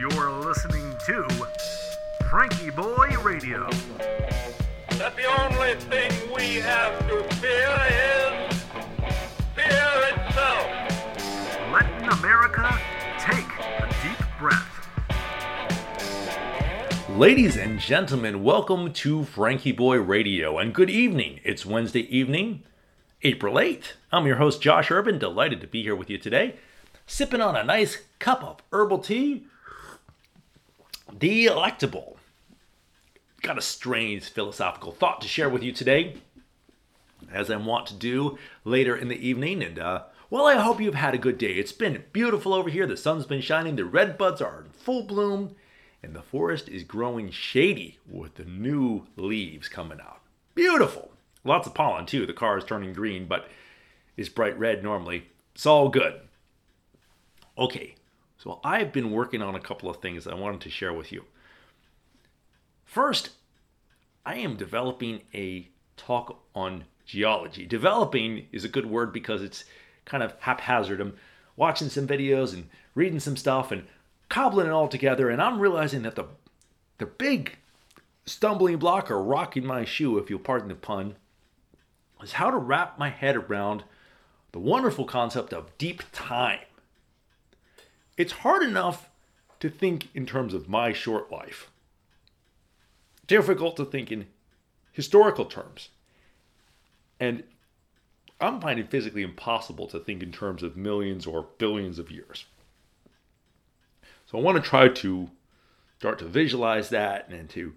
You're listening to FrankieBoi Radio. that the only thing we have to fear is fear itself. Letting America take a deep breath. Ladies and gentlemen, welcome to FrankieBoi Radio and good evening. It's Wednesday evening, April 8th. I'm your host, Josh Urban, delighted to be here with you today, sipping on a nice cup of herbal tea. Delectable. Got a strange philosophical thought to share with you today, as I want to do later in the evening. And, uh, well, I hope you've had a good day. It's been beautiful over here. The sun's been shining, the red buds are in full bloom, and the forest is growing shady with the new leaves coming out. Beautiful. Lots of pollen, too. The car is turning green, but it's bright red normally. It's all good. Okay, so I've been working on a couple of things I wanted to share with you. First, I am developing a talk on geology. Developing is a good word because it's kind of haphazard. I'm watching some videos and reading some stuff and cobbling it all together, and I'm realizing that the the big stumbling block or rock in my shoe, if you'll pardon the pun, is how to wrap my head around the wonderful concept of deep time. It's hard enough to think in terms of my short life difficult to think in historical terms. And I'm finding physically impossible to think in terms of millions or billions of years. So I want to try to start to visualize that and to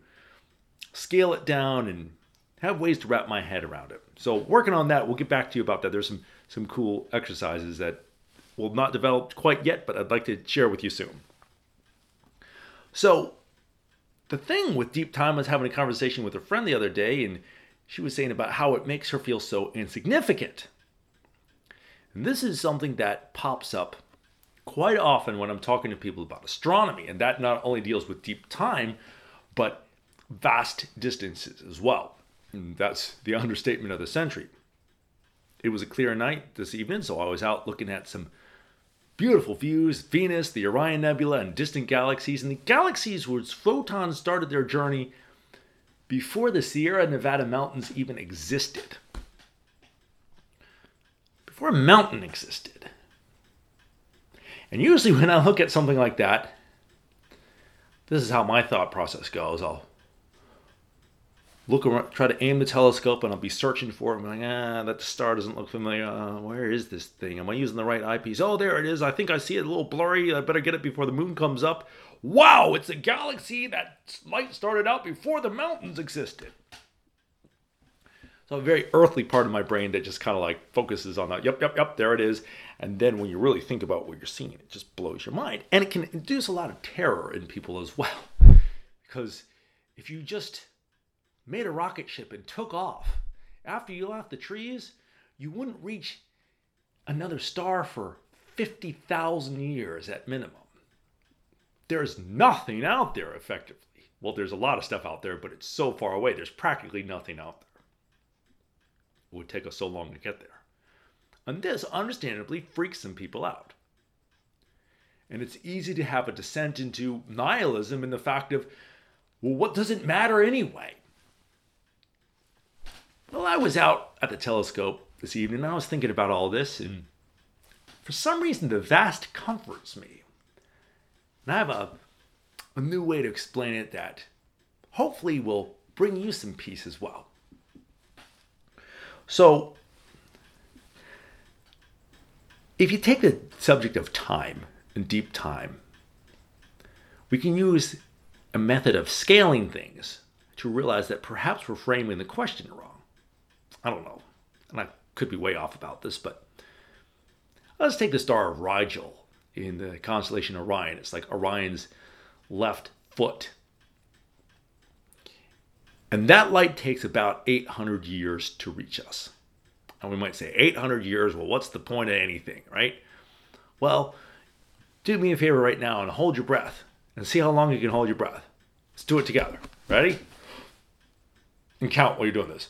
scale it down and have ways to wrap my head around it. So working on that, we'll get back to you about that. There's some some cool exercises that will not develop quite yet, but I'd like to share with you soon. So the thing with deep time was having a conversation with a friend the other day, and she was saying about how it makes her feel so insignificant. And this is something that pops up quite often when I'm talking to people about astronomy, and that not only deals with deep time, but vast distances as well. And that's the understatement of the century. It was a clear night this evening, so I was out looking at some beautiful views Venus, the Orion Nebula, and distant galaxies. And the galaxies whose photons started their journey before the Sierra Nevada mountains even existed. Before a mountain existed. And usually, when I look at something like that, this is how my thought process goes. I'll look around, try to aim the telescope, and I'll be searching for it. I'm like, ah, that star doesn't look familiar. Uh, where is this thing? Am I using the right eyepiece? Oh, there it is. I think I see it a little blurry. I better get it before the moon comes up. Wow, it's a galaxy that light started out before the mountains existed. So a very earthly part of my brain that just kind of like focuses on that. Yep, yep, yep. There it is. And then when you really think about what you're seeing, it just blows your mind, and it can induce a lot of terror in people as well, because if you just made a rocket ship and took off after you left the trees, you wouldn't reach another star for 50,000 years at minimum. There's nothing out there effectively. Well, there's a lot of stuff out there, but it's so far away, there's practically nothing out there. It would take us so long to get there. And this, understandably, freaks some people out. And it's easy to have a descent into nihilism in the fact of, well, what does it matter anyway? Well, I was out at the telescope this evening and I was thinking about all this, and for some reason, the vast comforts me. And I have a, a new way to explain it that hopefully will bring you some peace as well. So, if you take the subject of time and deep time, we can use a method of scaling things to realize that perhaps we're framing the question wrong. I don't know. And I could be way off about this, but let's take the star of Rigel in the constellation Orion. It's like Orion's left foot. And that light takes about 800 years to reach us. And we might say, 800 years, well, what's the point of anything, right? Well, do me a favor right now and hold your breath and see how long you can hold your breath. Let's do it together. Ready? And count while you're doing this.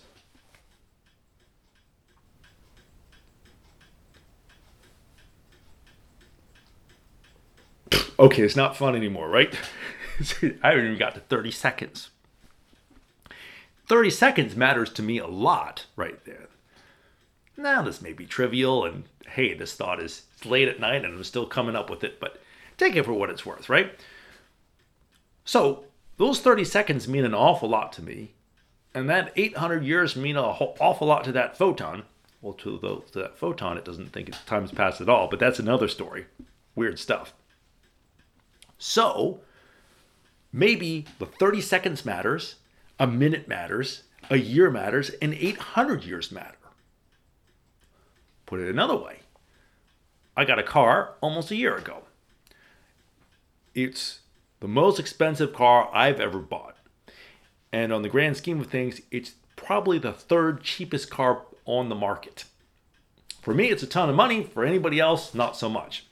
Okay, it's not fun anymore, right? I haven't even got to 30 seconds. 30 seconds matters to me a lot right there. Now, this may be trivial, and hey, this thought is late at night and I'm still coming up with it, but take it for what it's worth, right? So, those 30 seconds mean an awful lot to me, and that 800 years mean an awful lot to that photon. Well, to, the, to that photon, it doesn't think it's time's passed at all, but that's another story. Weird stuff. So, maybe the 30 seconds matters, a minute matters, a year matters, and 800 years matter. Put it another way I got a car almost a year ago. It's the most expensive car I've ever bought. And on the grand scheme of things, it's probably the third cheapest car on the market. For me, it's a ton of money. For anybody else, not so much.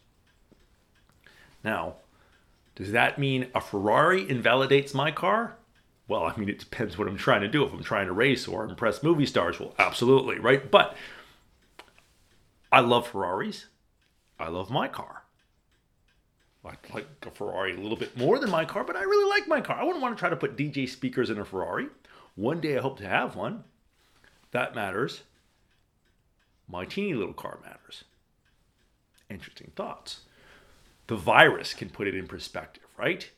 Now, does that mean a Ferrari invalidates my car? Well, I mean, it depends what I'm trying to do. If I'm trying to race or impress movie stars, well, absolutely, right? But I love Ferraris. I love my car. I like a Ferrari a little bit more than my car, but I really like my car. I wouldn't want to try to put DJ speakers in a Ferrari. One day I hope to have one. That matters. My teeny little car matters. Interesting thoughts. The virus can put it in perspective, right?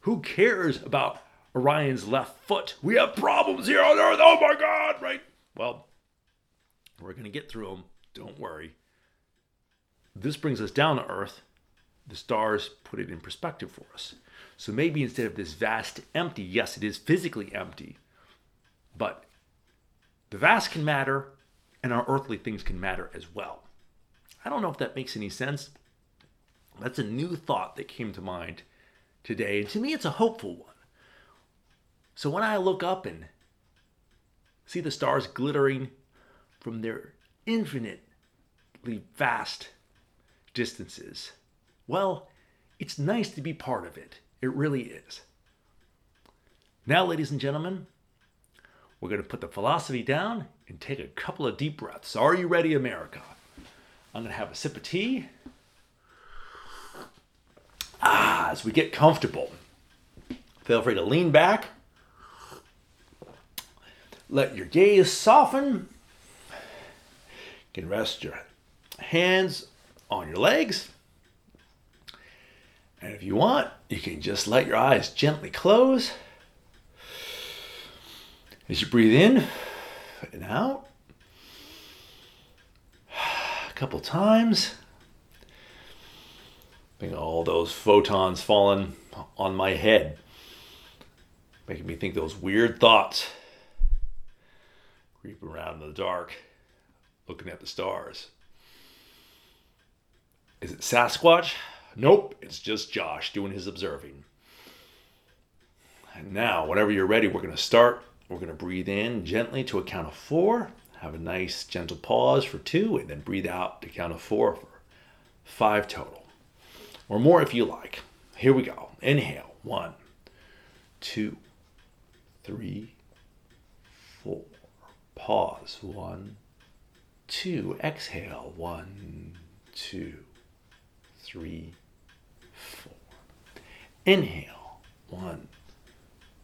Who cares about Orion's left foot? We have problems here on Earth. Oh my God, right? Well, we're going to get through them. Don't worry. This brings us down to Earth. The stars put it in perspective for us. So maybe instead of this vast empty, yes, it is physically empty, but the vast can matter and our earthly things can matter as well. I don't know if that makes any sense. That's a new thought that came to mind today. And to me, it's a hopeful one. So when I look up and see the stars glittering from their infinitely vast distances, well, it's nice to be part of it. It really is. Now, ladies and gentlemen, we're going to put the philosophy down and take a couple of deep breaths. Are you ready, America? I'm going to have a sip of tea. Ah, as we get comfortable, feel free to lean back. Let your gaze soften. You can rest your hands on your legs. And if you want, you can just let your eyes gently close. As you breathe in and out, a couple times. All those photons falling on my head, making me think those weird thoughts. Creeping around in the dark, looking at the stars. Is it Sasquatch? Nope, it's just Josh doing his observing. And now, whenever you're ready, we're going to start. We're going to breathe in gently to a count of four. Have a nice gentle pause for two, and then breathe out to count of four for five total or more if you like. Here we go. Inhale. One, two, three, four. Pause. One, two. Exhale. One, two, three, four. Inhale. One,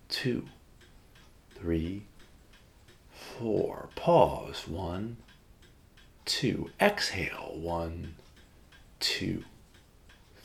two, three, four. Pause. One, two. Exhale. One, two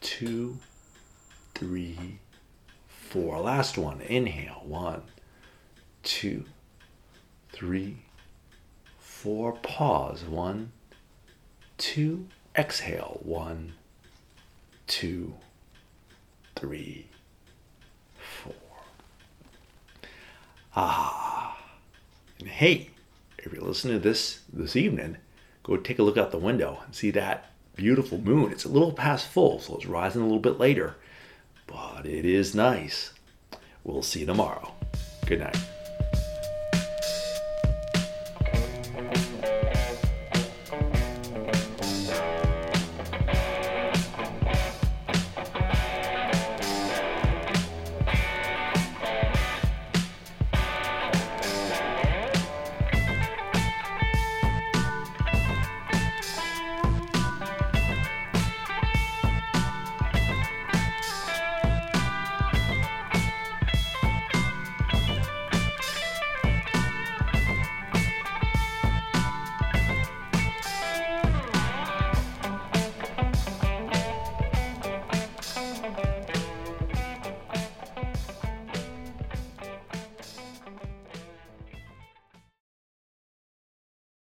two, three, four. Last one. Inhale. One, two, three, four. Pause. One, two. Exhale. One, two, three, four. Ah. And hey, if you're listening to this this evening, go take a look out the window and see that beautiful moon. It's a little past full, so it's rising a little bit later, but it is nice. We'll see you tomorrow. Good night.